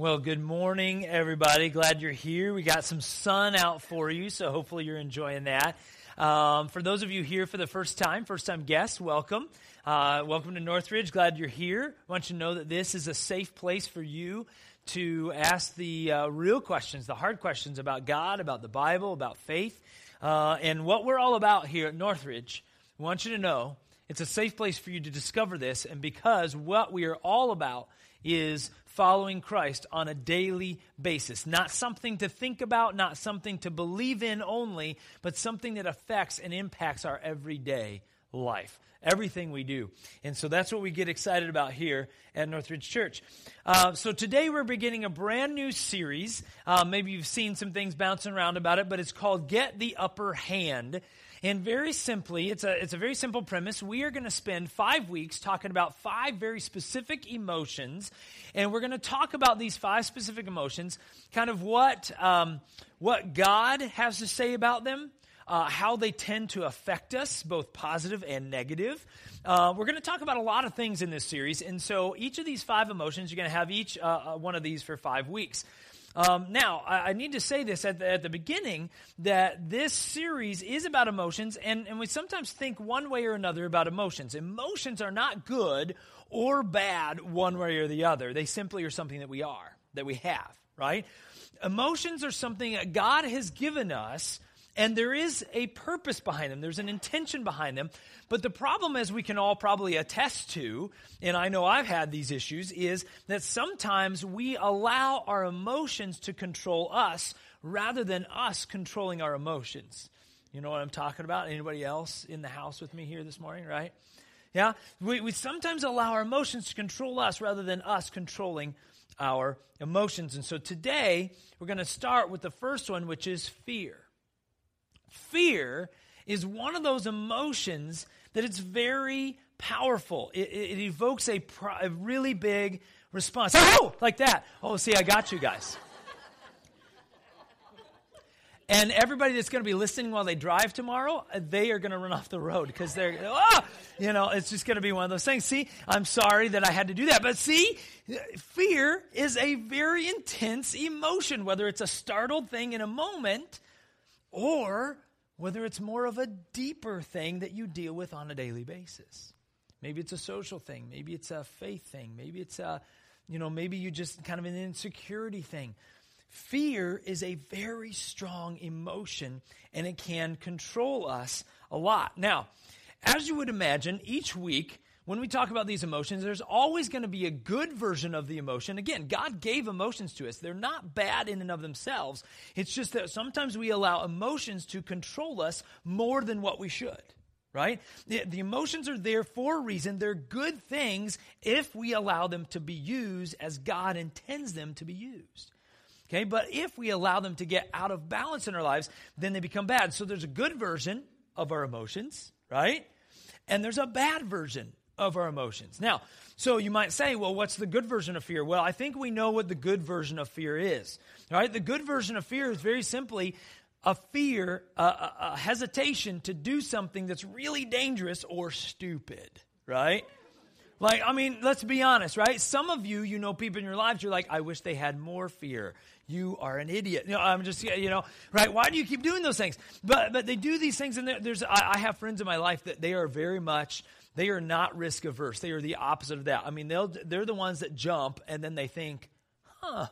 Well, good morning, everybody. Glad you're here. We got some sun out for you, so hopefully you're enjoying that. Um, for those of you here for the first time, first time guests, welcome. Uh, welcome to Northridge. Glad you're here. I want you to know that this is a safe place for you to ask the uh, real questions, the hard questions about God, about the Bible, about faith, uh, and what we're all about here at Northridge. I want you to know it's a safe place for you to discover this, and because what we are all about is following Christ on a daily basis. Not something to think about, not something to believe in only, but something that affects and impacts our everyday life. Everything we do. And so that's what we get excited about here at Northridge Church. Uh, so today we're beginning a brand new series. Uh, maybe you've seen some things bouncing around about it, but it's called Get the Upper Hand. And very simply, it's a, it's a very simple premise. We are going to spend five weeks talking about five very specific emotions. And we're going to talk about these five specific emotions, kind of what, um, what God has to say about them, uh, how they tend to affect us, both positive and negative. Uh, we're going to talk about a lot of things in this series. And so each of these five emotions, you're going to have each uh, uh, one of these for five weeks. Um, now, I, I, need to say this at the, at the beginning that this series is about emotions, and, and we sometimes think one way or another about emotions. Emotions are not good or bad one way or the other, they simply are something that we are, that we have, right? Emotions are something that God has given us and there is a purpose behind them, there's an intention behind them. But the problem, as we can all probably attest to, and I know I've had these issues, is that sometimes we allow our emotions to control us rather than us controlling our emotions. You know what I'm talking about? Anybody else in the house with me here this morning, right? Yeah? We, we sometimes allow our emotions to control us rather than us controlling our emotions. And so today, we're going to start with the first one, which is fear. Fear is one of those emotions that it's very powerful. It, it, it evokes a, pro, a really big response. Oh, like that. Oh, see, I got you guys. And everybody that's going to be listening while they drive tomorrow, they are going to run off the road because they're, ah, you know, it's just going to be one of those things. See, I'm sorry that I had to do that. But see, fear is a very intense emotion, whether it's a startled thing in a moment or whether it's more of a deeper thing that you deal with on a daily basis. Maybe it's a social thing, maybe it's a faith thing, maybe it's a, you know, maybe you just kind of an insecurity thing. Fear is a very strong emotion and it can control us a lot. Now, as you would imagine, each week when we talk about these emotions, there's always going to be a good version of the emotion. Again, God gave emotions to us. They're not bad in and of themselves. It's just that sometimes we allow emotions to control us more than what we should. Right? The, the emotions are there for a reason. They're good things if we allow them to be used as God intends them to be used. Okay, but if we allow them to get out of balance in our lives, then they become bad. So there's a good version of our emotions, right? And there's a bad version of our emotions. Now, so you might say, well, what's the good version of fear? Well, I think we know what the good version of fear is. Right? The good version of fear is very simply a fear, a, a, a hesitation to do something that's really dangerous or stupid. Right? Like, I mean, let's be honest, right? Some of you, you know people in your lives, you're like, I wish they had more fear. You are an idiot. You know, I'm just, you know, right? Why do you keep doing those things? But, but they do these things, and there's, I, I have friends in my life that they are very much they are not risk averse. They are the opposite of that. I mean, they'll, they're the ones that jump and then they think, huh,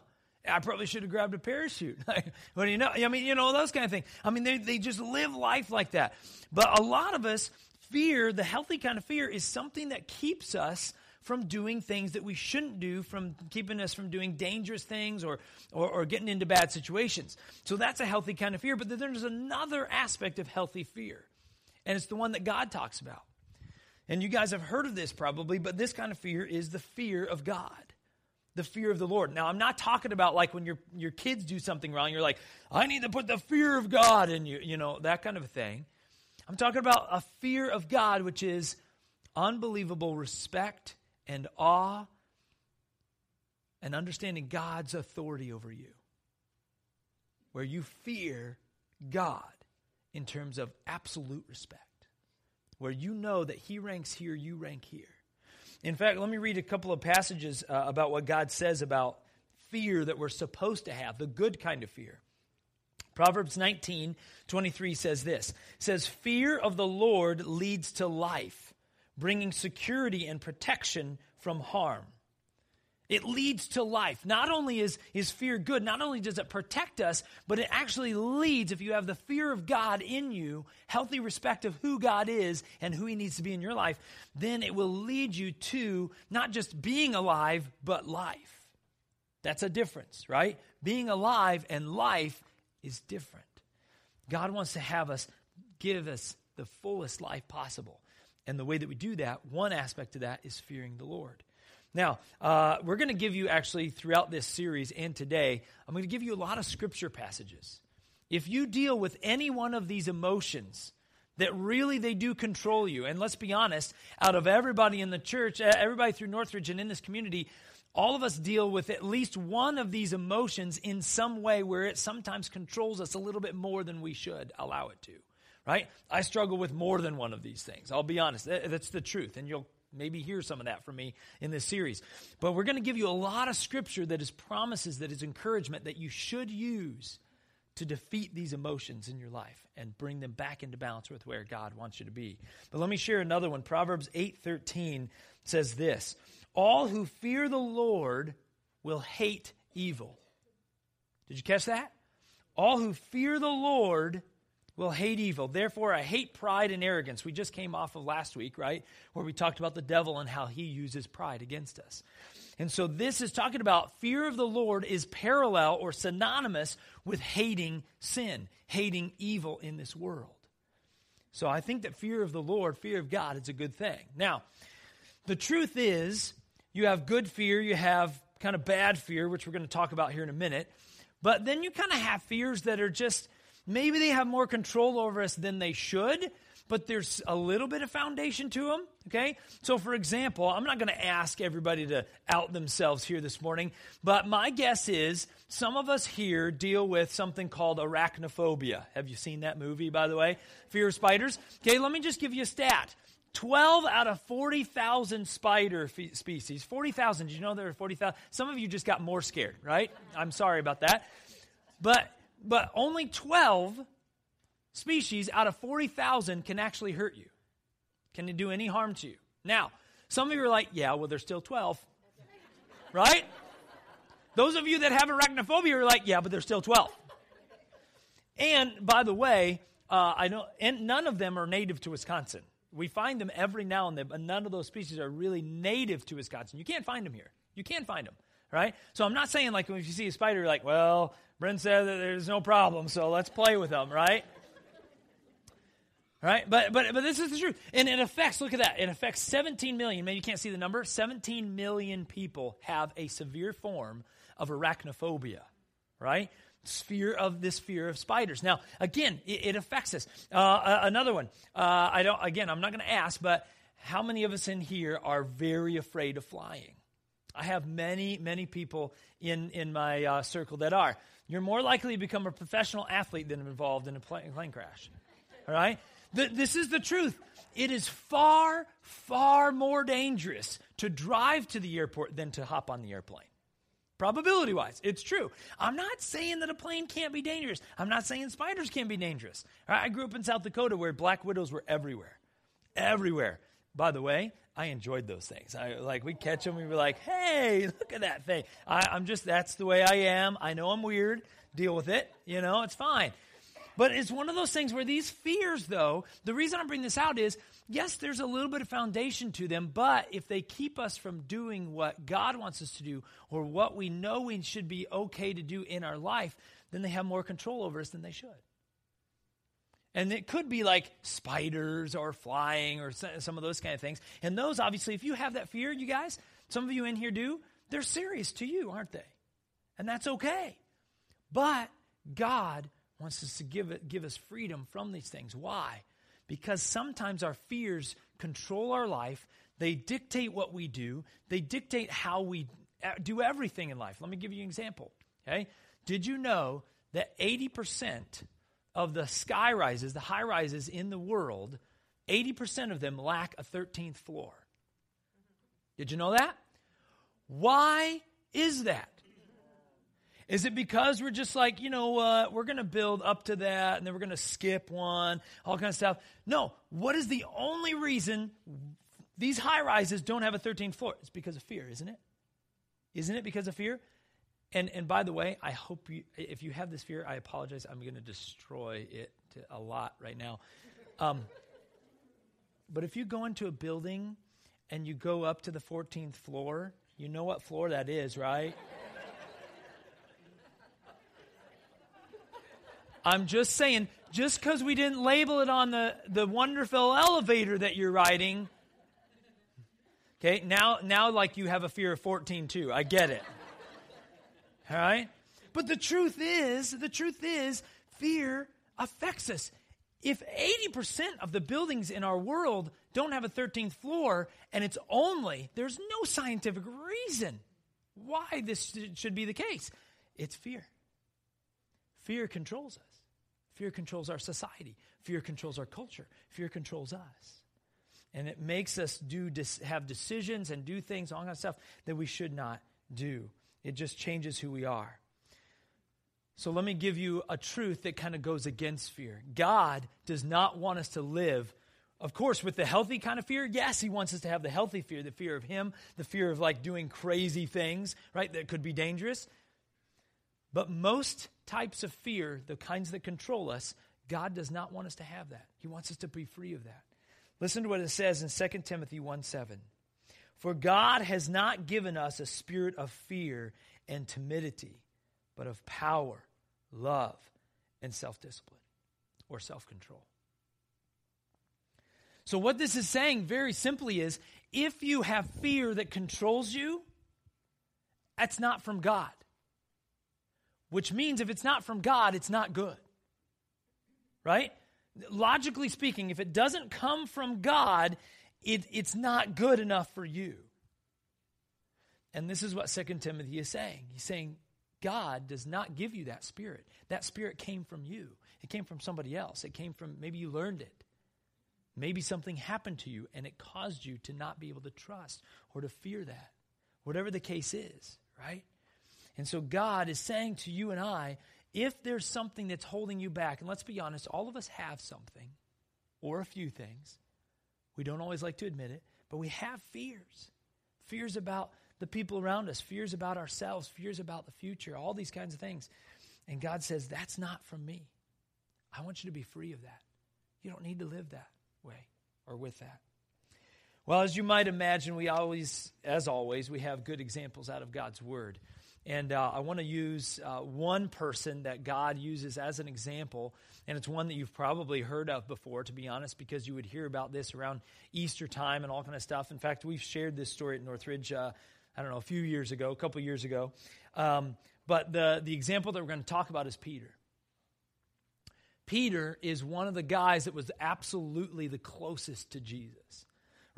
I probably should have grabbed a parachute. what do you know? I mean, you know, those kind of things. I mean, they, they just live life like that. But a lot of us, fear, the healthy kind of fear, is something that keeps us from doing things that we shouldn't do, from keeping us from doing dangerous things or, or, or getting into bad situations. So that's a healthy kind of fear. But then there's another aspect of healthy fear, and it's the one that God talks about. And you guys have heard of this probably, but this kind of fear is the fear of God, the fear of the Lord. Now, I'm not talking about like when your, your kids do something wrong, you're like, I need to put the fear of God in you, you know, that kind of a thing. I'm talking about a fear of God, which is unbelievable respect and awe and understanding God's authority over you, where you fear God in terms of absolute respect where you know that he ranks here, you rank here. In fact, let me read a couple of passages uh, about what God says about fear that we're supposed to have, the good kind of fear. Proverbs 19, 23 says this. Says, Fear of the Lord leads to life, bringing security and protection from harm. It leads to life. Not only is, is fear good, not only does it protect us, but it actually leads, if you have the fear of God in you, healthy respect of who God is and who He needs to be in your life, then it will lead you to not just being alive, but life. That's a difference, right? Being alive and life is different. God wants to have us give us the fullest life possible. And the way that we do that, one aspect of that is fearing the Lord. Now, uh, we're going to give you actually throughout this series and today, I'm going to give you a lot of scripture passages. If you deal with any one of these emotions, that really they do control you. And let's be honest, out of everybody in the church, everybody through Northridge and in this community, all of us deal with at least one of these emotions in some way where it sometimes controls us a little bit more than we should allow it to. Right? I struggle with more than one of these things. I'll be honest. That's the truth. And you'll maybe hear some of that from me in this series. But we're going to give you a lot of scripture that is promises, that is encouragement that you should use to defeat these emotions in your life and bring them back into balance with where God wants you to be. But let me share another one. Proverbs 8:13 says this, "All who fear the Lord will hate evil." Did you catch that? All who fear the Lord will hate evil. Therefore, I hate pride and arrogance. We just came off of last week, right? Where we talked about the devil and how he uses pride against us. And so this is talking about fear of the Lord is parallel or synonymous with hating sin, hating evil in this world. So I think that fear of the Lord, fear of God, is a good thing. Now, the truth is, you have good fear, you have kind of bad fear, which we're going to talk about here in a minute. But then you kind of have fears that are just Maybe they have more control over us than they should, but there's a little bit of foundation to them. Okay? So, for example, I'm not going to ask everybody to out themselves here this morning, but my guess is some of us here deal with something called arachnophobia. Have you seen that movie, by the way? Fear of spiders? Okay, let me just give you a stat. 12 out of 40,000 spider species. 40,000. Did you know there are 40,000? Some of you just got more scared, right? I'm sorry about that. But but only 12 species out of 40,000 can actually hurt you, can do any harm to you. Now, some of you are like, yeah, well, there's still 12. Right? Those of you that have arachnophobia are like, yeah, but there's still 12. And by the way, uh, I know, and none of them are native to Wisconsin. We find them every now and then, but none of those species are really native to Wisconsin. You can't find them here. You can't find them, right? So I'm not saying like if you see a spider, you're like, well, Brent said that there's no problem, so let's play with them, right? Right? But, but, but this is the truth. And it affects, look at that, it affects 17 million. Maybe you can't see the number. 17 million people have a severe form of arachnophobia, right? Fear of this fear of spiders. Now, again, it, it affects us. Uh, another one. Uh, I don't. Again, I'm not going to ask, but how many of us in here are very afraid of flying? I have many, many people in in my uh, circle that are you're more likely to become a professional athlete than involved in a plane, crash. All right? The, this is the truth. It is far, far more dangerous to drive to the airport than to hop on the airplane. Probability wise, it's true. I'm not saying that a plane can't be dangerous. I'm not saying spiders can't be dangerous. Right? I grew up in South Dakota where black widows were everywhere. Everywhere. By the way, I enjoyed those things. I like we catch them, we were like, "Hey, look at that thing." I, I'm just that's the way I am. I know I'm weird. Deal with it. You know, it's fine. But it's one of those things where these fears, though, the reason I bring this out is yes, there's a little bit of foundation to them, but if they keep us from doing what God wants us to do or what we know we should be okay to do in our life, then they have more control over us than they should. And it could be like spiders or flying or some of those kind of things. And those, obviously, if you have that fear, you guys, some of you in here do, they're serious to you, aren't they? And that's okay. But God wants us to give, it, give us freedom from these things. Why? Because sometimes our fears control our life, they dictate what we do, they dictate how we uh, do everything in life. Let me give you an example. Okay? Did you know that 80% of the sky rises, the high rises in the world, 80% of them lack a 13th floor. Did you know that? Why is that? Is it because we're just like, you know what, we're going to build up to that and then we're going to skip one, all kind of stuff? No. What is the only reason these high rises don't have a 13th floor? It's because of fear, isn't it? Isn't it because of fear? And, and by the way, I hope you, if you have this fear, I apologize. I'm going to destroy it a lot right now. Um, but if you go into a building and you go up to the 14th floor, you know what floor that is, right? I'm just saying, just because we didn't label it on the, the wonderful elevator that you're riding, okay, now, now like you have a fear of 14 too. I get it. All right? But the truth is, the truth is, fear affects us. If 80% of the buildings in our world don't have a 13th floor, and it's only, there's no scientific reason why this should be the case. It's fear. Fear controls us. Fear controls our society. Fear controls our culture. Fear controls us. And it makes us do have decisions and do things, all that stuff that we should not do. It just changes who we are. So let me give you a truth that kind of goes against fear. God does not want us to live, of course, with the healthy kind of fear. Yes, He wants us to have the healthy fear, the fear of Him, the fear of like doing crazy things, right, that could be dangerous. But most types of fear, the kinds that control us, God does not want us to have that. He wants us to be free of that. Listen to what it says in 2 Timothy 1 7. For God has not given us a spirit of fear and timidity, but of power, love, and self discipline or self control. So, what this is saying very simply is if you have fear that controls you, that's not from God. Which means if it's not from God, it's not good. Right? Logically speaking, if it doesn't come from God, it, it's not good enough for you. And this is what Second Timothy is saying. He's saying, God does not give you that spirit. That spirit came from you, it came from somebody else. It came from maybe you learned it. Maybe something happened to you and it caused you to not be able to trust or to fear that. Whatever the case is, right? And so God is saying to you and I, if there's something that's holding you back, and let's be honest, all of us have something or a few things. We don't always like to admit it, but we have fears. Fears about the people around us, fears about ourselves, fears about the future, all these kinds of things. And God says, That's not from me. I want you to be free of that. You don't need to live that way or with that. Well, as you might imagine, we always, as always, we have good examples out of God's Word. And uh, I want to use uh, one person that God uses as an example, and it's one that you've probably heard of before, to be honest, because you would hear about this around Easter time and all kind of stuff. In fact, we've shared this story at Northridge, uh, I don't know, a few years ago, a couple years ago. Um, but the, the example that we're going to talk about is Peter. Peter is one of the guys that was absolutely the closest to Jesus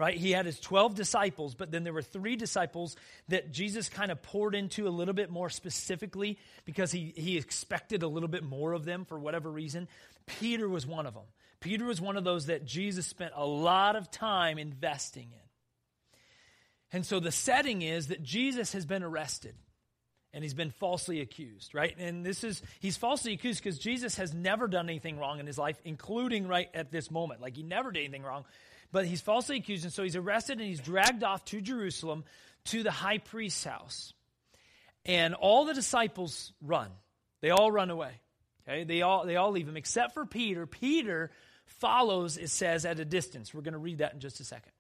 right? He had his 12 disciples, but then there were three disciples that Jesus kind of poured into a little bit more specifically because he, he expected a little bit more of them for whatever reason. Peter was one of them. Peter was one of those that Jesus spent a lot of time investing in. And so the setting is that Jesus has been arrested and he's been falsely accused, right? And this is, he's falsely accused because Jesus has never done anything wrong in his life, including right at this moment. Like he never did anything wrong. But he's falsely accused, and so he's arrested and he's dragged off to Jerusalem to the high priest's house. And all the disciples run. They all run away. Okay? They all they all leave him except for Peter. Peter follows, it says, at a distance. We're going to read that in just a second.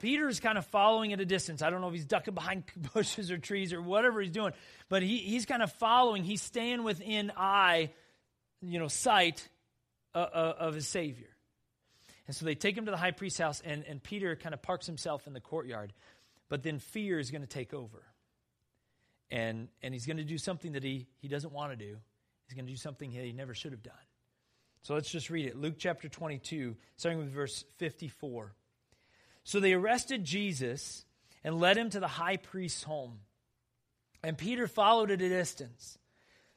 Peter is kind of following at a distance. I don't know if he's ducking behind bushes or trees or whatever he's doing, but he, he's kind of following. He's staying within eye, you know, sight uh, uh, of his Savior. And so they take him to the high priest's house, and, and Peter kind of parks himself in the courtyard. But then fear is going to take over. And, and he's going to do something that he, he doesn't want to do. He's going to do something he never should have done. So let's just read it. Luke chapter 22, starting with verse 54. So they arrested Jesus and led him to the high priest's home. And Peter followed at a distance.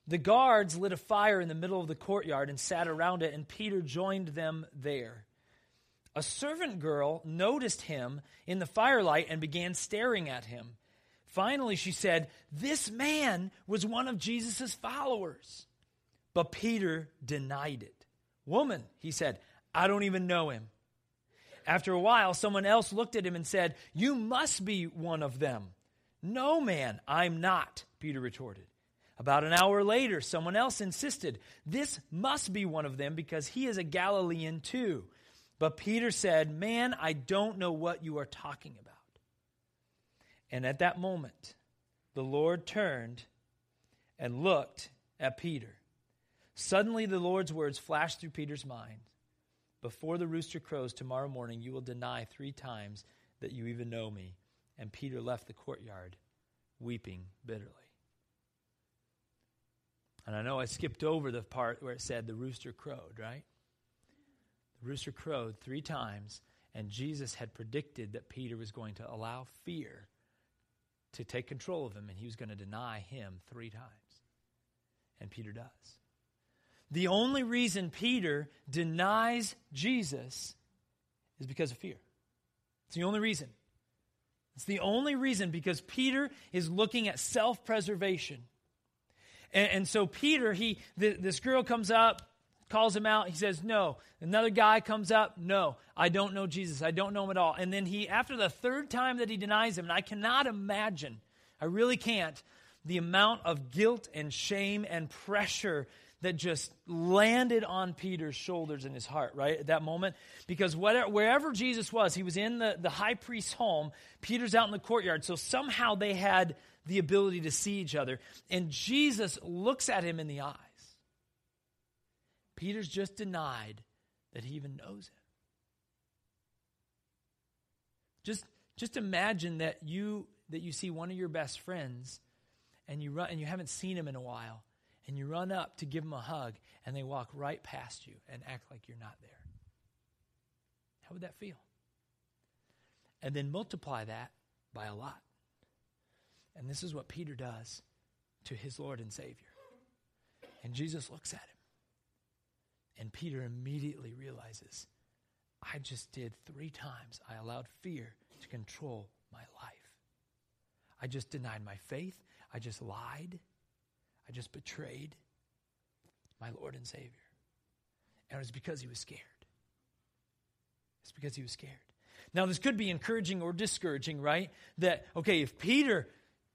The guards lit a fire in the middle of the courtyard and sat around it, and Peter joined them there a servant girl noticed him in the firelight and began staring at him. Finally, she said, This man was one of Jesus' followers. But Peter denied it. Woman, he said, I don't even know him. After a while, someone else looked at him and said, You must be one of them. No, man, I'm not, Peter retorted. About an hour later, someone else insisted, This must be one of them because he is a Galilean too. But Peter said, Man, I don't know what you are talking about. And at that moment, the Lord turned and looked at Peter. Suddenly, the Lord's words flashed through Peter's mind Before the rooster crows tomorrow morning, you will deny three times that you even know me. And Peter left the courtyard, weeping bitterly. And I know I skipped over the part where it said the rooster crowed, right? Rooster crowed three times, and Jesus had predicted that Peter was going to allow fear to take control of him, and he was going to deny him three times. And Peter does. The only reason Peter denies Jesus is because of fear. It's the only reason. It's the only reason because Peter is looking at self preservation. And, and, so Peter, he th- this girl comes up, calls him out. He says, No. Another guy comes up, No, I don't know Jesus. I don't know him at all. And then he, after the third time that he denies him, and I cannot imagine, I really can't, the amount of guilt and shame and pressure that just landed on Peter's shoulders and his heart, right, at that moment. Because whatever, wherever Jesus was, he was in the, the high priest's home, Peter's out in the courtyard. So somehow they had the ability to see each other. And Jesus looks at him in the eyes. Peter's just denied that he even knows him. Just, just imagine that you, that you see one of your best friends and you, run, and you haven't seen him in a while and you run up to give him a hug, and they walk right past you and act like you're not there. How would that feel? And then multiply that by a lot. And this is what Peter does to his Lord and Savior. And Jesus looks at him. And Peter immediately realizes, I just did three times. I allowed fear to control my life. I just denied my faith. I just lied. I just betrayed my Lord and Savior. And it was because he was scared. It's because he was scared. Now, this could be encouraging or discouraging, right? That, okay, if Peter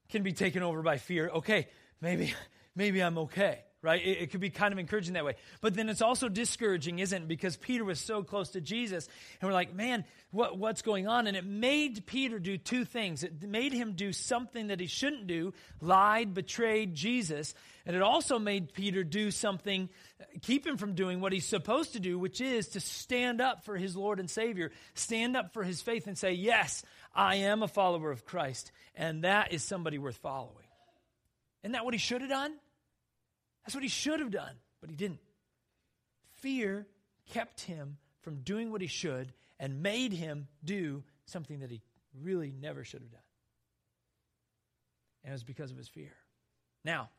can be taken over by fear, okay, maybe, maybe I'm okay right? It, it, could be kind of encouraging that way. But then it's also discouraging, isn't it? Because Peter was so close to Jesus, and we're like, man, what, what's going on? And it made Peter do two things. It made him do something that he shouldn't do, lied, betrayed Jesus. And it also made Peter do something, keep him from doing what he's supposed to do, which is to stand up for his Lord and Savior, stand up for his faith and say, yes, I am a follower of Christ, and that is somebody worth following. Isn't that what he should have done? That's what he should have done, but he didn't. Fear kept him from doing what he should and made him do something that he really never should have done. And it was because of his fear. Now,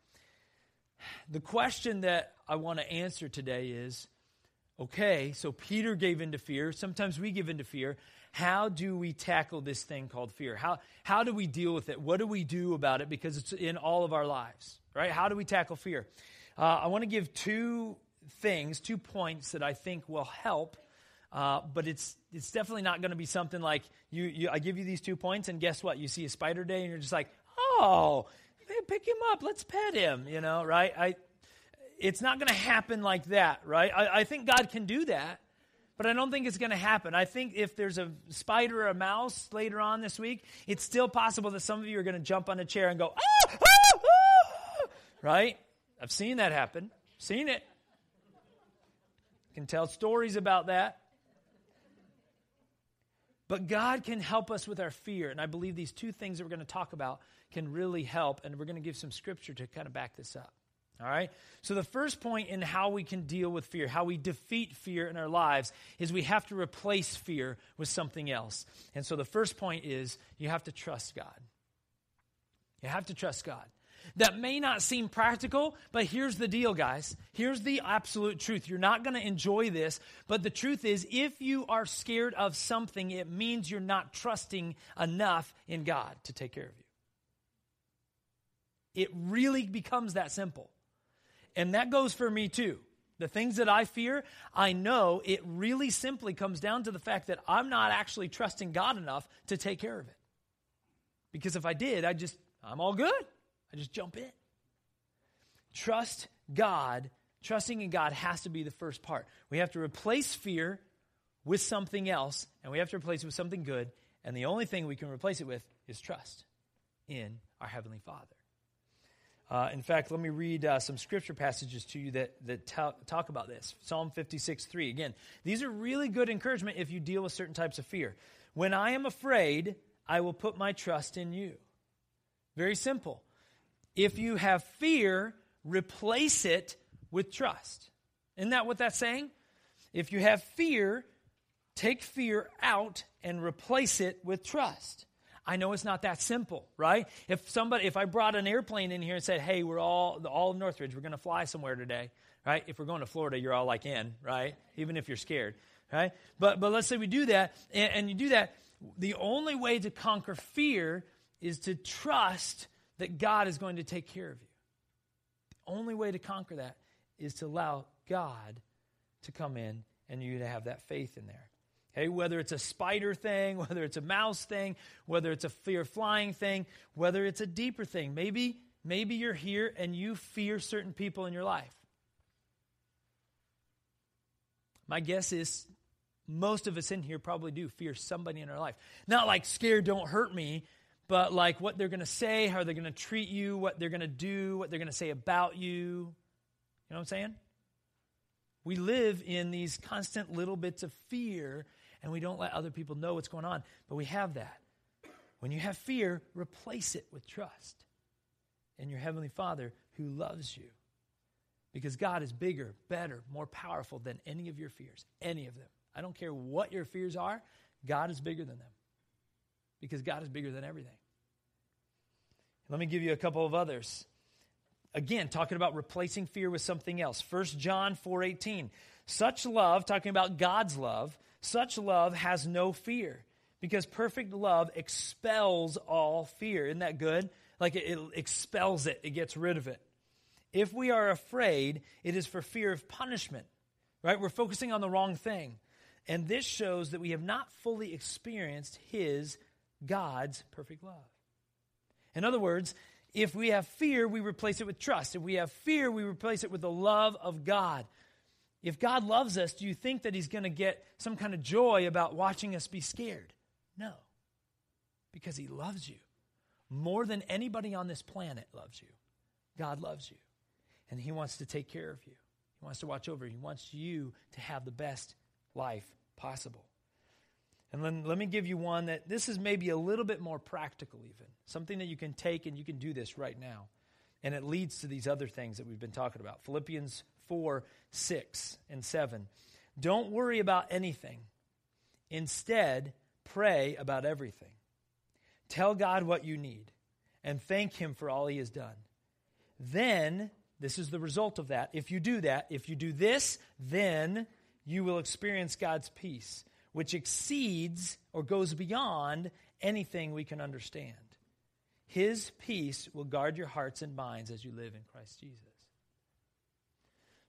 the question that I want to answer today is okay, so Peter gave into fear. Sometimes we give into fear. How do we tackle this thing called fear? How, how do we deal with it? What do we do about it? Because it's in all of our lives, right? How do we tackle fear? Uh, I want to give two things, two points that I think will help. Uh, but it's it's definitely not going to be something like you, you. I give you these two points, and guess what? You see a spider day, and you're just like, oh, pick him up. Let's pet him. You know, right? I. It's not going to happen like that, right? I, I think God can do that, but I don't think it's going to happen. I think if there's a spider or a mouse later on this week, it's still possible that some of you are going to jump on a chair and go, ah, ah, ah, right? I've seen that happen. Seen it. Can tell stories about that. But God can help us with our fear. And I believe these two things that we're going to talk about can really help. And we're going to give some scripture to kind of back this up. All right? So, the first point in how we can deal with fear, how we defeat fear in our lives, is we have to replace fear with something else. And so, the first point is you have to trust God. You have to trust God that may not seem practical, but here's the deal, guys. Here's the absolute truth. You're not going to enjoy this, but the truth is, if you are scared of something, it means you're not trusting enough in God to take care of you. It really becomes that simple. And that goes for me too. The things that I fear, I know it really simply comes down to the fact that I'm not actually trusting God enough to take care of it. Because if I did, I just, I'm all good. I just jump in. Trust God. Trusting in God has to be the first part. We have to replace fear with something else, and we have to replace it with something good. And the only thing we can replace it with is trust in our Heavenly Father. Uh, in fact, let me read uh, some scripture passages to you that, that talk about this. Psalm 56, 3. Again, these are really good encouragement if you deal with certain types of fear. When I am afraid, I will put my trust in you. Very simple. If you have fear, replace it with trust. Isn't that what that's saying? If you have fear, take fear out and replace it with trust. I know it's not that simple, right? If somebody, if I brought an airplane in here and said, "Hey, we're all all of Northridge, we're going to fly somewhere today," right? If we're going to Florida, you're all like in, right? Even if you're scared, right? But but let's say we do that, and, and you do that. The only way to conquer fear is to trust that God is going to take care of you. The only way to conquer that is to allow God to come in and you to have that faith in there. Okay, whether it's a spider thing, whether it's a mouse thing, whether it's a fear flying thing, whether it's a deeper thing. Maybe, maybe you're here and you fear certain people in your life. My guess is most of us in here probably do fear somebody in our life. Not like scared, don't hurt me, but like what they're going to say, how they're going to treat you, what they're going to do, what they're going to say about you. You know what I'm saying? We live in these constant little bits of fear and we don't let other people know what's going on. But we have that. When you have fear, replace it with trust in your Heavenly Father who loves you. Because God is bigger, better, more powerful than any of your fears, any of them. I don't care what your fears are, God is bigger than them. Because God is bigger than everything. Let me give you a couple of others. Again, talking about replacing fear with something else. 1 John 4:18. Such love, talking about God's love, such love has no fear because perfect love expels all fear. Isn't that good? Like it, it, expels it, it gets rid of it. If we are afraid, it is for fear of punishment, right? We're focusing on the wrong thing. And this shows that we have not fully experienced His, God's perfect love. In other words, if we have fear, we replace it with trust. If we have fear, we replace it with the love of God. If God loves us, do you think that He's going to get some kind of joy about watching us be scared? No. Because He loves you. More than anybody on this planet loves you. God loves you. And He wants to take care of you. He wants to watch over you. He wants you to have the best life possible. And then let me give you one that this is maybe a little bit more practical, even. Something that you can take and you can do this right now. And it leads to these other things that we've been talking about. Philippians 4, 6, and 7. Don't worry about anything. Instead, pray about everything. Tell God what you need and thank Him for all He has done. Then, this is the result of that. If you do that, if you do this, then you will experience God's peace, which exceeds or goes beyond anything we can understand. His peace will guard your hearts and minds as you live in Christ Jesus.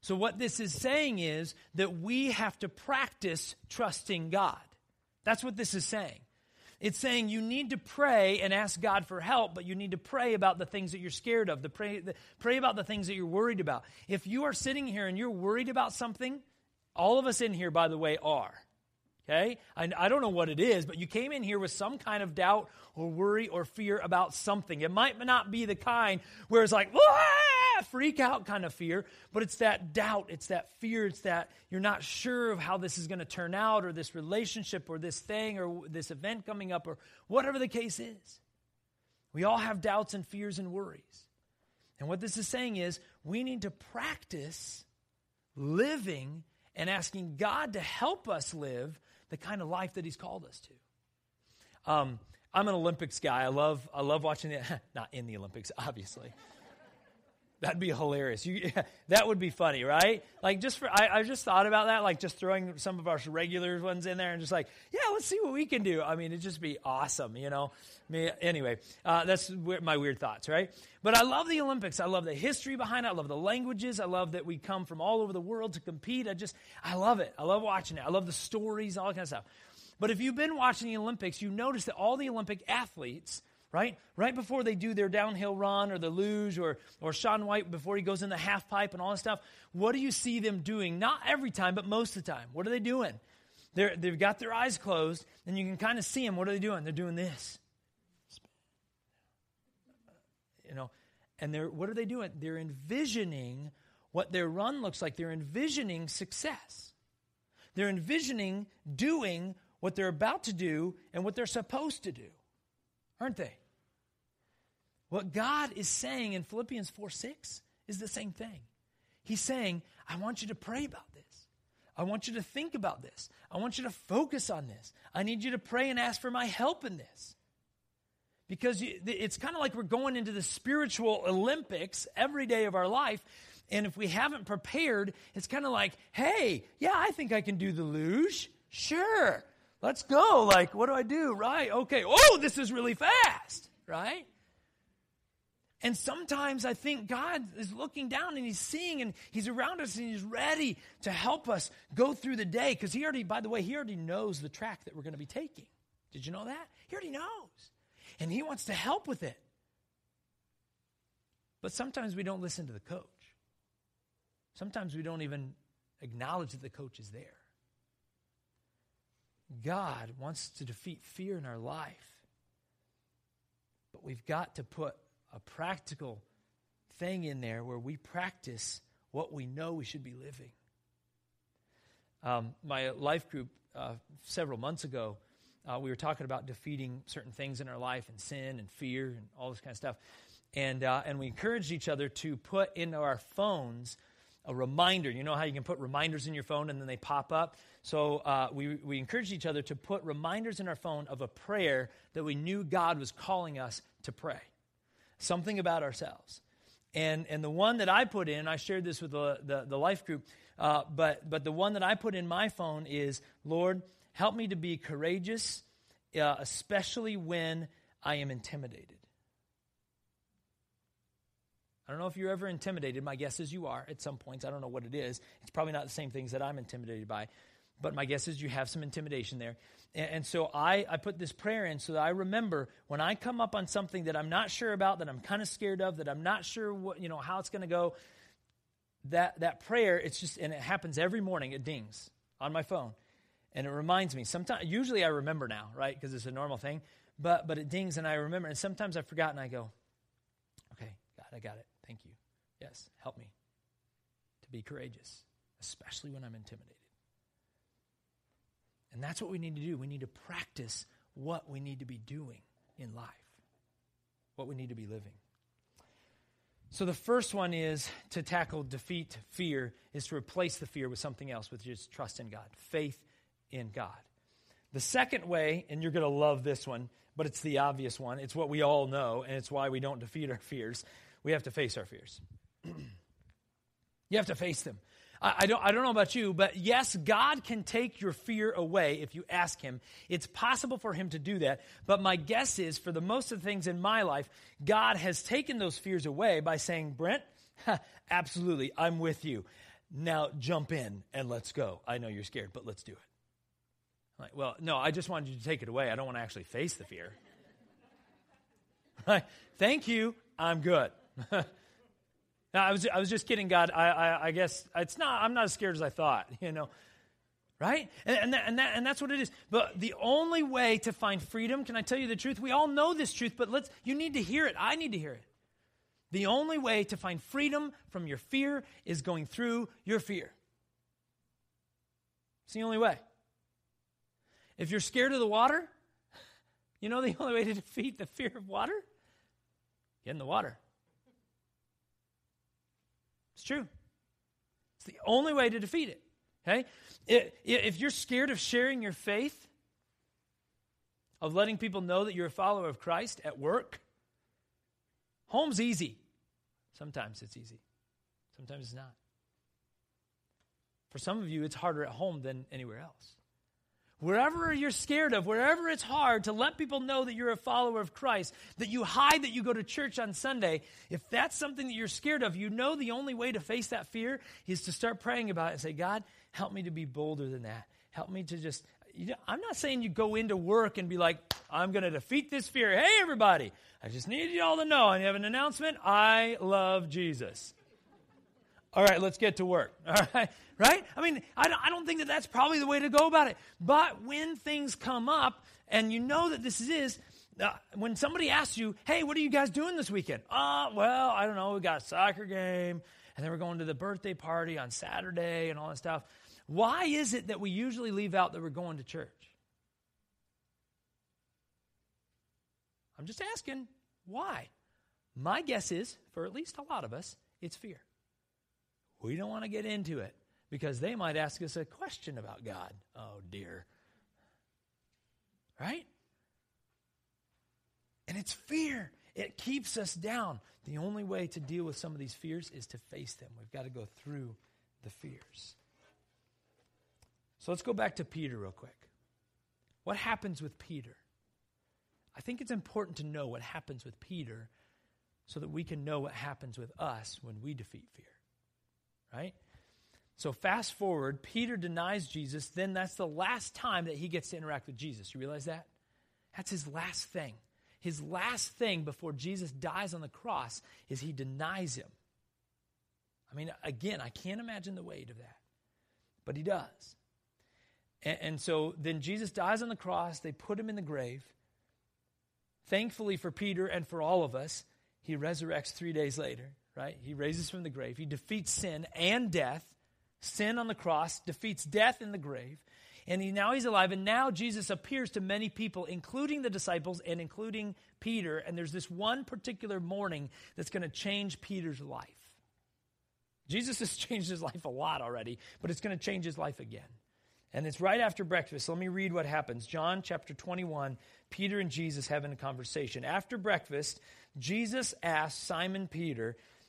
So, what this is saying is that we have to practice trusting God. That's what this is saying. It's saying you need to pray and ask God for help, but you need to pray about the things that you're scared of, the pray, the, pray about the things that you're worried about. If you are sitting here and you're worried about something, all of us in here, by the way, are. Okay? I, I don't know what it is, but you came in here with some kind of doubt or worry or fear about something. It might not be the kind where it's like, freak out kind of fear, but it's that doubt, it's that fear, it's that you're not sure of how this is going to turn out, or this relationship, or this thing, or this event coming up, or whatever the case is. We all have doubts and fears and worries. And what this is saying is we need to practice living and asking God to help us live the kind of life that He's called us to. Um, I'm an Olympics guy. I love I love watching the not in the Olympics, obviously. That'd be hilarious. You, that would be funny, right? Like just for I, I just thought about that, like just throwing some of our regular ones in there and just like, yeah, let's see what we can do. I mean, it'd just be awesome, you know. I mean, anyway, uh, that's my weird thoughts, right? But I love the Olympics. I love the history behind it. I love the languages. I love that we come from all over the world to compete. I just I love it. I love watching it. I love the stories, all that kind of stuff. But if you've been watching the Olympics, you notice that all the Olympic athletes right? Right before they do their downhill run or the luge or, or Shaun White before he goes in the half pipe and all that stuff, what do you see them doing? Not every time, but most of the time. What are they doing? They're, they've got their eyes closed and you can kind of see them. What are they doing? They're doing this. You know, and they're, what are they doing? They're envisioning what their run looks like. They're envisioning success. They're envisioning doing what they're about to do and what they're supposed to do, aren't they? What God is saying in Philippians 4 6 is the same thing. He's saying, I want you to pray about this. I want you to think about this. I want you to focus on this. I need you to pray and ask for my help in this. Because it's kind of like we're going into the spiritual Olympics every day of our life. And if we haven't prepared, it's kind of like, hey, yeah, I think I can do the luge. Sure. Let's go. Like, what do I do? Right. Okay. Oh, this is really fast. Right? And sometimes I think God is looking down and He's seeing and He's around us and He's ready to help us go through the day. Because He already, by the way, He already knows the track that we're going to be taking. Did you know that? He already knows. And He wants to help with it. But sometimes we don't listen to the coach. Sometimes we don't even acknowledge that the coach is there. God wants to defeat fear in our life. But we've got to put a practical thing in there where we practice what we know we should be living. Um, my life group uh, several months ago, uh, we were talking about defeating certain things in our life and sin and fear and all this kind of stuff. And, uh, and we encouraged each other to put into our phones a reminder. You know how you can put reminders in your phone and then they pop up? So uh, we, we encouraged each other to put reminders in our phone of a prayer that we knew God was calling us to pray something about ourselves. And, and the one that I put in, I shared this with the, the, the life group, uh, but, but the one that I put in my phone is Lord, help me to be courageous, uh, especially when I am intimidated. I don't know if you're ever intimidated. My guess is you are at some points. I don't know what it is. It's probably not the same things that I'm intimidated by. But my guess is you have some intimidation there. And, and so I, I put this prayer in so that I remember when I come up on something that I'm not sure about, that I'm kind of scared of, that I'm not sure what, you know, how it's going to go, that, that prayer, it's just, and it happens every morning, it dings on my phone. And it reminds me, sometimes, usually I remember now, right? Because it's a normal thing. But, but it dings and I remember. And sometimes I forgot and I go, okay, God, I got it. Thank you. Yes, help me to be courageous, especially when I'm intimidated. And that's what we need to do. We need to practice what we need to be doing in life, what we need to be living. So the first one is to tackle defeat fear is to replace the fear with something else, with just trust in God, faith in God. The second way, and you're going to love this one, but it's the obvious one. It's what we all know, and it's why we don't defeat our fears. We have to face our fears. you have to face them. I, I, don't, I don't know about you, but yes, God can take your fear away if you ask Him. It's possible for Him to do that. But my guess is, for the most of the things in my life, God has taken those fears away by saying, Brent, absolutely, I'm with you. Now jump in and let's go. I know you're scared, but let's do it. Like, well, no, I just wanted you to take it away. I don't want to actually face the fear. Right? Thank you. I'm good. Now, I was, I was just kidding, God. I, I, I, guess it's not, I'm not as scared as I thought, you know. Right? And, and, that, and, that, and that's what it is. But the only way to find freedom, can I tell you the truth? We all know this truth, but let's, you need to hear it. I need to hear it. The only way to find freedom from your fear is going through your fear. It's the only way. If you're scared of the water, you know the only way to defeat the fear of water? Get in the water. It's true. It's the only way to defeat it. Okay? If you're scared of sharing your faith, of letting people know that you're a follower of Christ at work, home's easy. Sometimes it's easy, sometimes it's not. For some of you, it's harder at home than anywhere else. Wherever you're scared of, wherever it's hard to let people know that you're a follower of Christ, that you hide that you go to church on Sunday, if that's something that you're scared of, you know the only way to face that fear is to start praying about it and say, God, help me to be bolder than that. Help me to just, you know, I'm not saying you go into work and be like, I'm going to defeat this fear. Hey, everybody, I just need you all to know, you have an announcement I love Jesus. All right, let's get to work. All right, right? I mean, I don't, I don't think that that's probably the way to go about it. But when things come up, and you know that this is, uh, when somebody asks you, hey, what are you guys doing this weekend? Uh, well, I don't know. We got a soccer game, and then we're going to the birthday party on Saturday and all that stuff. Why is it that we usually leave out that we're going to church? I'm just asking, why? My guess is, for at least a lot of us, it's fear. We don't want to get into it because they might ask us a question about God. Oh, dear. Right? And it's fear. It keeps us down. The only way to deal with some of these fears is to face them. We've got to go through the fears. So let's go back to Peter real quick. What happens with Peter? I think it's important to know what happens with Peter so that we can know what happens with us when we defeat fear right? So fast forward, Peter denies Jesus, then that's the last time that he gets to interact with Jesus. You realize that? That's his last thing. His last thing before Jesus dies on the cross is he denies him. I mean, again, I can't imagine the weight of that, but he does. And, and so then Jesus dies on the cross, they put him in the grave. Thankfully for Peter and for all of us, he resurrects three days later right? He raises from the grave. He defeats sin and death. Sin on the cross defeats death in the grave. And he, now he's alive. And now Jesus appears to many people, including the disciples and including Peter. And there's this one particular morning that's going to change Peter's life. Jesus has changed his life a lot already, but it's going to change his life again. And it's right after breakfast. Let me read what happens. John chapter 21, Peter and Jesus having a conversation. After breakfast, Jesus asked Simon Peter,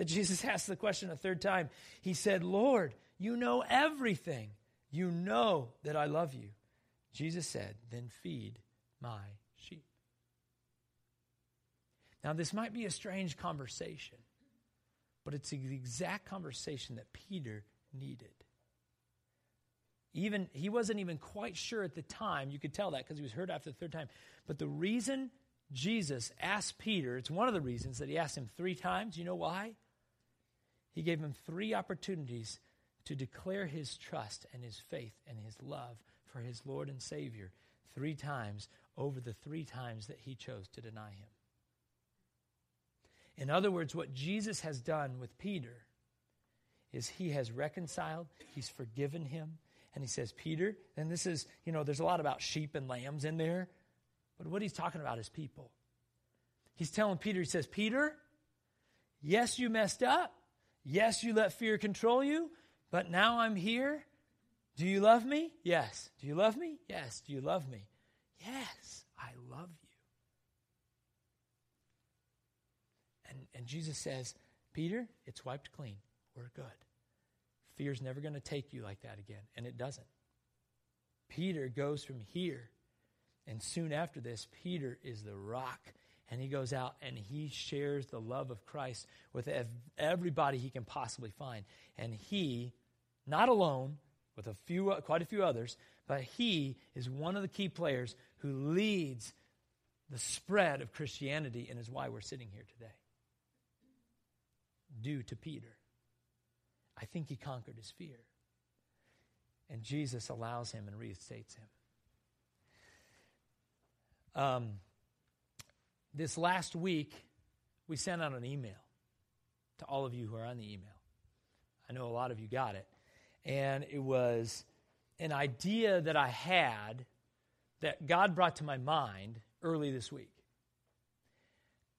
that Jesus asked the question a third time. He said, Lord, you know everything. You know that I love you. Jesus said, Then feed my sheep. Now, this might be a strange conversation, but it's the exact conversation that Peter needed. Even he wasn't even quite sure at the time. You could tell that because he was hurt after the third time. But the reason Jesus asked Peter, it's one of the reasons that he asked him three times. You know why? He gave him three opportunities to declare his trust and his faith and his love for his Lord and Savior three times over the three times that he chose to deny him. In other words, what Jesus has done with Peter is he has reconciled, he's forgiven him, and he says, Peter, and this is, you know, there's a lot about sheep and lambs in there, but what he's talking about is people. He's telling Peter, he says, Peter, yes, you messed up. Yes, you let fear control you, but now I'm here. Do you love me? Yes. Do you love me? Yes. Do you love me? Yes, I love you. And, and Jesus says, Peter, it's wiped clean. We're good. Fear's never going to take you like that again. And it doesn't. Peter goes from here, and soon after this, Peter is the rock and he goes out and he shares the love of Christ with everybody he can possibly find. And he, not alone, with a few, quite a few others, but he is one of the key players who leads the spread of Christianity and is why we're sitting here today. Due to Peter. I think he conquered his fear. And Jesus allows him and reinstates him. Um, this last week, we sent out an email to all of you who are on the email. I know a lot of you got it. And it was an idea that I had that God brought to my mind early this week.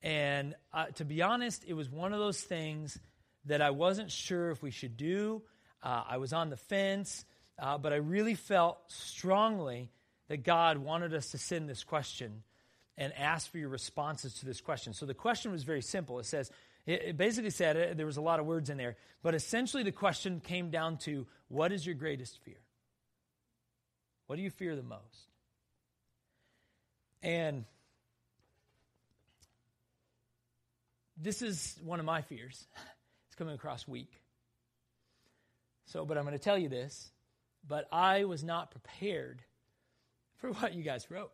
And uh, to be honest, it was one of those things that I wasn't sure if we should do. Uh, I was on the fence, uh, but I really felt strongly that God wanted us to send this question and ask for your responses to this question. So the question was very simple. It says, it basically said, uh, there was a lot of words in there, but essentially the question came down to what is your greatest fear? What do you fear the most? And this is one of my fears. It's coming across weak. So, but I'm going to tell you this, but I was not prepared for what you guys wrote.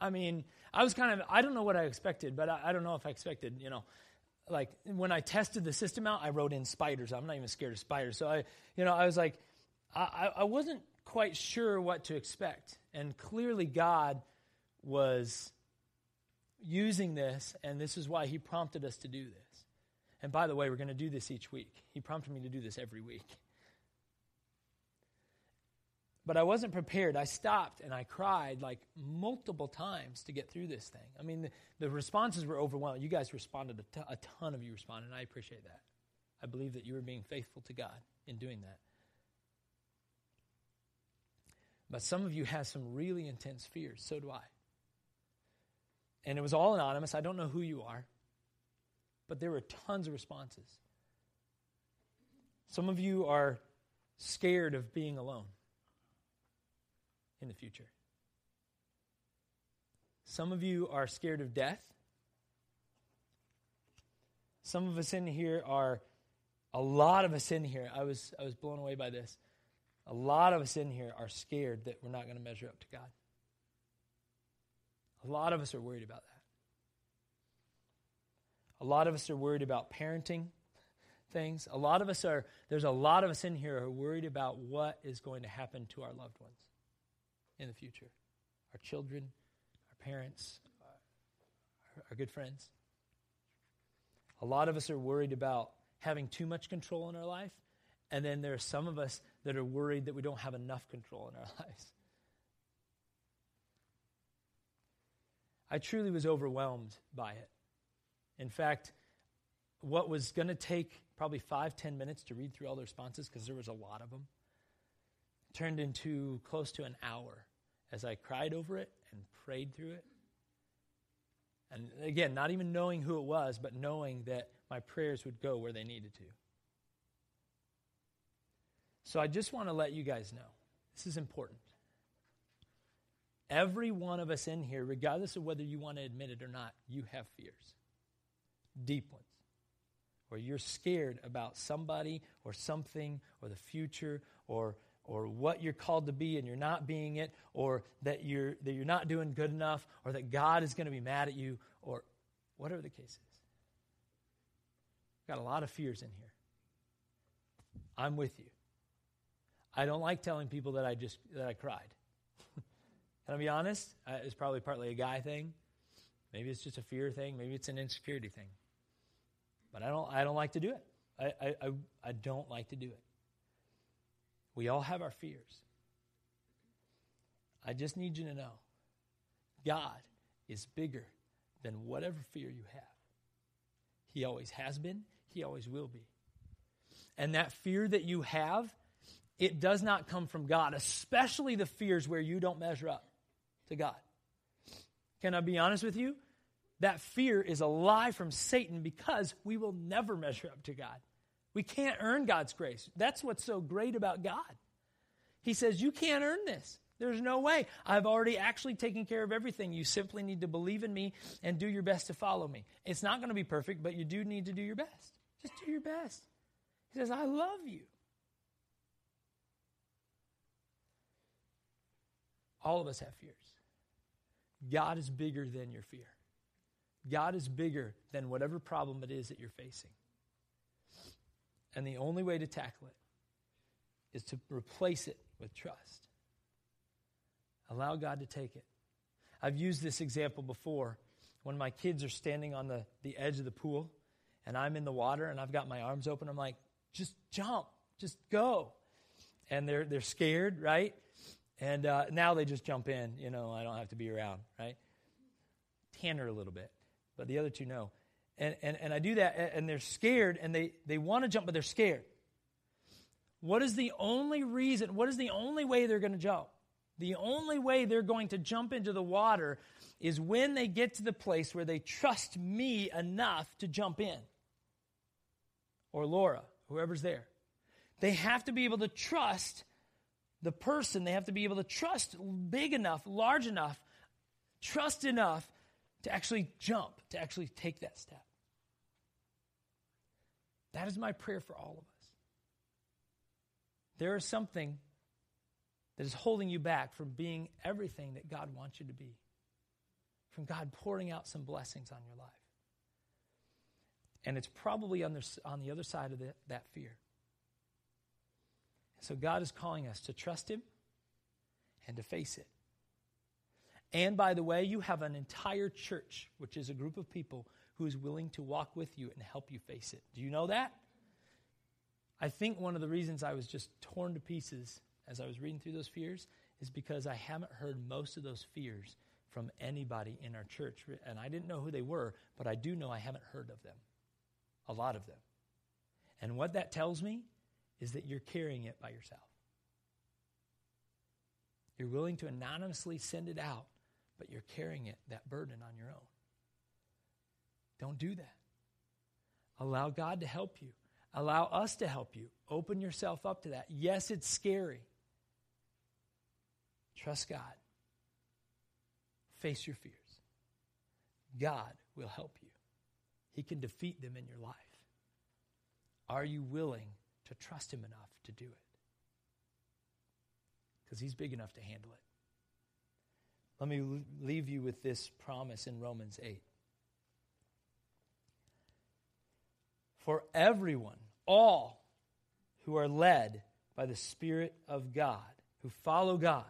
I mean, I was kind of, I don't know what I expected, but I, I, don't know if I expected, you know, like when I tested the system out, I wrote in spiders. I'm not even scared of spiders. So I, you know, I was like, I, I wasn't quite sure what to expect. And clearly God was using this, and this is why he prompted us to do this. And by the way, we're going to do this each week. He prompted me to do this every week. But I wasn't prepared. I stopped and I cried like multiple times to get through this thing. I mean, the, the responses were overwhelming. You guys responded, a, t- a ton of you responded, and I appreciate that. I believe that you were being faithful to God in doing that. But some of you have some really intense fears. So do I. And it was all anonymous. I don't know who you are. But there were tons of responses. Some of you are scared of being alone in the future. Some of you are scared of death. Some of us in here are, a lot of us in here, I was, I was blown away by this. A lot of us in here are scared that we're not going to measure up to God. A lot of us are worried about that. A lot of us are worried about parenting things. A lot of us are, there's a lot of us in here who are worried about what is going to happen to our loved ones in the future our children, our parents, our, our good friends. A lot of us are worried about having too much control in our life, and then there are some of us that are worried that we don't have enough control in our lives. I truly was overwhelmed by it. In fact, what was going to take probably five, ten minutes to read through all the responses, because there was a lot of them, turned into close to an hour as I cried over it and prayed through it. And again, not even knowing who it was, but knowing that my prayers would go where they needed to. So I just want to let you guys know this is important. Every one of us in here, regardless of whether you want to admit it or not, you have fears. Deep ones. Or you're scared about somebody or something or the future or or what you're called to be and you're not being it, or that you're, that you're not doing good enough, or that God is going to be mad at you, or whatever the case is. Got a lot of fears in here. I'm with you. I don't like telling people that I just that I cried. Can I be honest? It's probably partly a guy thing. Maybe it's just a fear thing. Maybe it's an insecurity thing. But I don't. I don't like to do it. I, I, I don't like to do it. We all have our fears. I just need you to know God is bigger than whatever fear you have. He always has been, He always will be. And that fear that you have, it does not come from God, especially the fears where you don't measure up to God. Can I be honest with you? That fear is a lie from Satan because we will never measure up to God. We can't earn God's grace. That's what's so great about God. He says, You can't earn this. There's no way. I've already actually taken care of everything. You simply need to believe in me and do your best to follow me. It's not going to be perfect, but you do need to do your best. Just do your best. He says, I love you. All of us have fears. God is bigger than your fear. God is bigger than whatever problem it is that you're facing. And the only way to tackle it is to replace it with trust. Allow God to take it. I've used this example before when my kids are standing on the, the edge of the pool and I'm in the water and I've got my arms open. I'm like, just jump, just go. And they're, they're scared, right? And uh, now they just jump in. You know, I don't have to be around, right? Tanner a little bit, but the other two know. And, and, and I do that, and they're scared, and they, they want to jump, but they're scared. What is the only reason, what is the only way they're going to jump? The only way they're going to jump into the water is when they get to the place where they trust me enough to jump in. Or Laura, whoever's there. They have to be able to trust the person. They have to be able to trust big enough, large enough, trust enough to actually jump, to actually take that step. That is my prayer for all of us. There is something that is holding you back from being everything that God wants you to be, from God pouring out some blessings on your life. And it's probably on the, on the other side of the, that fear. So God is calling us to trust Him and to face it. And by the way, you have an entire church, which is a group of people who is willing to walk with you and help you face it. Do you know that? I think one of the reasons I was just torn to pieces as I was reading through those fears is because I haven't heard most of those fears from anybody in our church. And I didn't know who they were, but I do know I haven't heard of them. A lot of them. And what that tells me is that you're carrying it by yourself. You're willing to anonymously send it out, but you're carrying it, that burden on your own. Don't do that. Allow God to help you. Allow us to help you. Open yourself up to that. Yes, it's scary. Trust God. Face your fears. God will help you. He can defeat them in your life. Are you willing to trust Him enough to do it? Because He's big enough to handle it. Let me leave you with this promise in Romans 8. For everyone, all who are led by the Spirit of God, who follow God,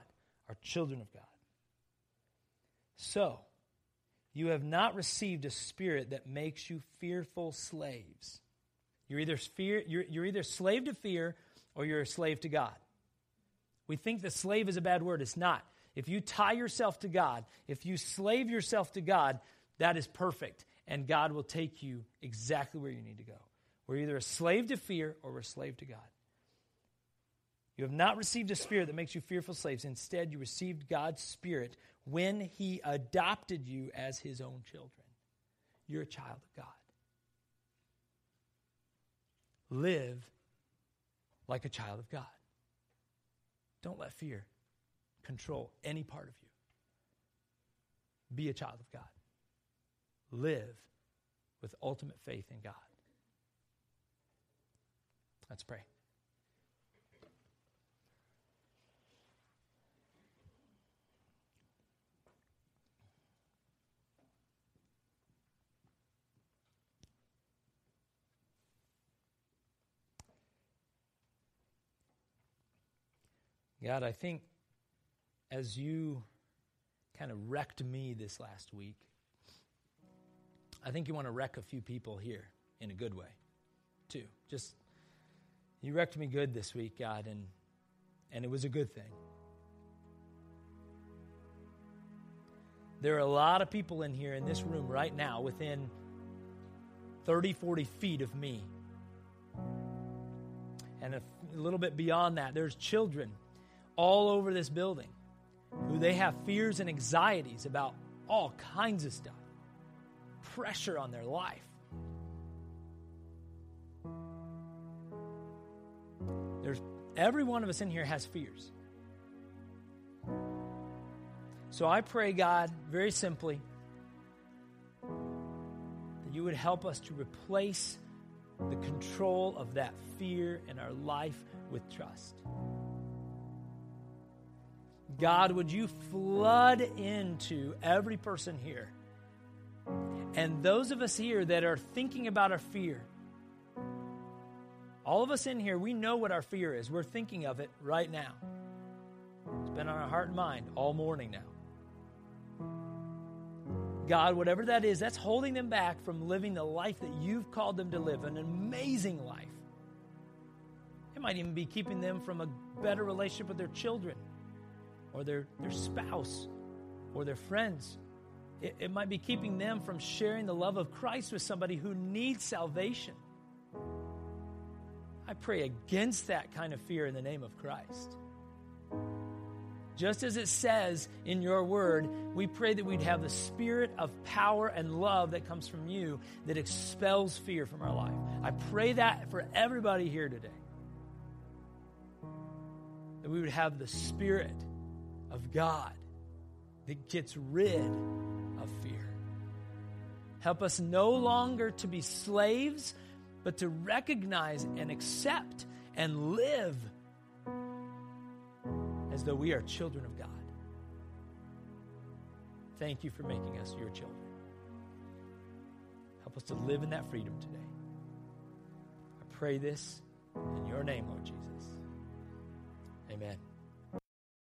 are children of God. So, you have not received a spirit that makes you fearful slaves. You're either, fear, you're, you're either slave to fear or you're a slave to God. We think the slave is a bad word. It's not. If you tie yourself to God, if you slave yourself to God, that is perfect and God will take you exactly where you need to go. We're either a slave to fear or we're a slave to God. You have not received a spirit that makes you fearful slaves. Instead, you received God's spirit when he adopted you as his own children. You're a child of God. Live like a child of God. Don't let fear control any part of you. Be a child of God live with ultimate faith in God. Let's pray. God, I think as you kind of wrecked me this last week, I think you want to wreck a few people here in a good way, too. Just, you wrecked me good this week, God, and, and it was a good thing. There are a lot of people in here in this room right now within 30, 40 feet of me. And a, a little bit beyond that, there's children all over this building who they have fears and anxieties about all kinds of stuff pressure on their life. There's every one of us in here has fears. So I pray, God, very simply, that you would help us to replace the control of that fear in our life with trust. God, would you flood into every person here and those of us here that are thinking about our fear, all of us in here, we know what our fear is. We're thinking of it right now. It's been on our heart and mind all morning now. God, whatever that is, that's holding them back from living the life that you've called them to live, an amazing life. It might even be keeping them from a better relationship with their children or their, their spouse or their friends. It, it might be keeping them from sharing the love of Christ with somebody who needs salvation. I pray against that kind of fear in the name of Christ. Just as it says in your word, we pray that we'd have the spirit of power and love that comes from you that expels fear from our life. I pray that for everybody here today. That we would have the spirit of God that gets rid. Help us no longer to be slaves but to recognize and accept and live as though we are children of God. Thank you for making us your children. Help us to live in that freedom today. I pray this in your name, Lord Jesus. Amen.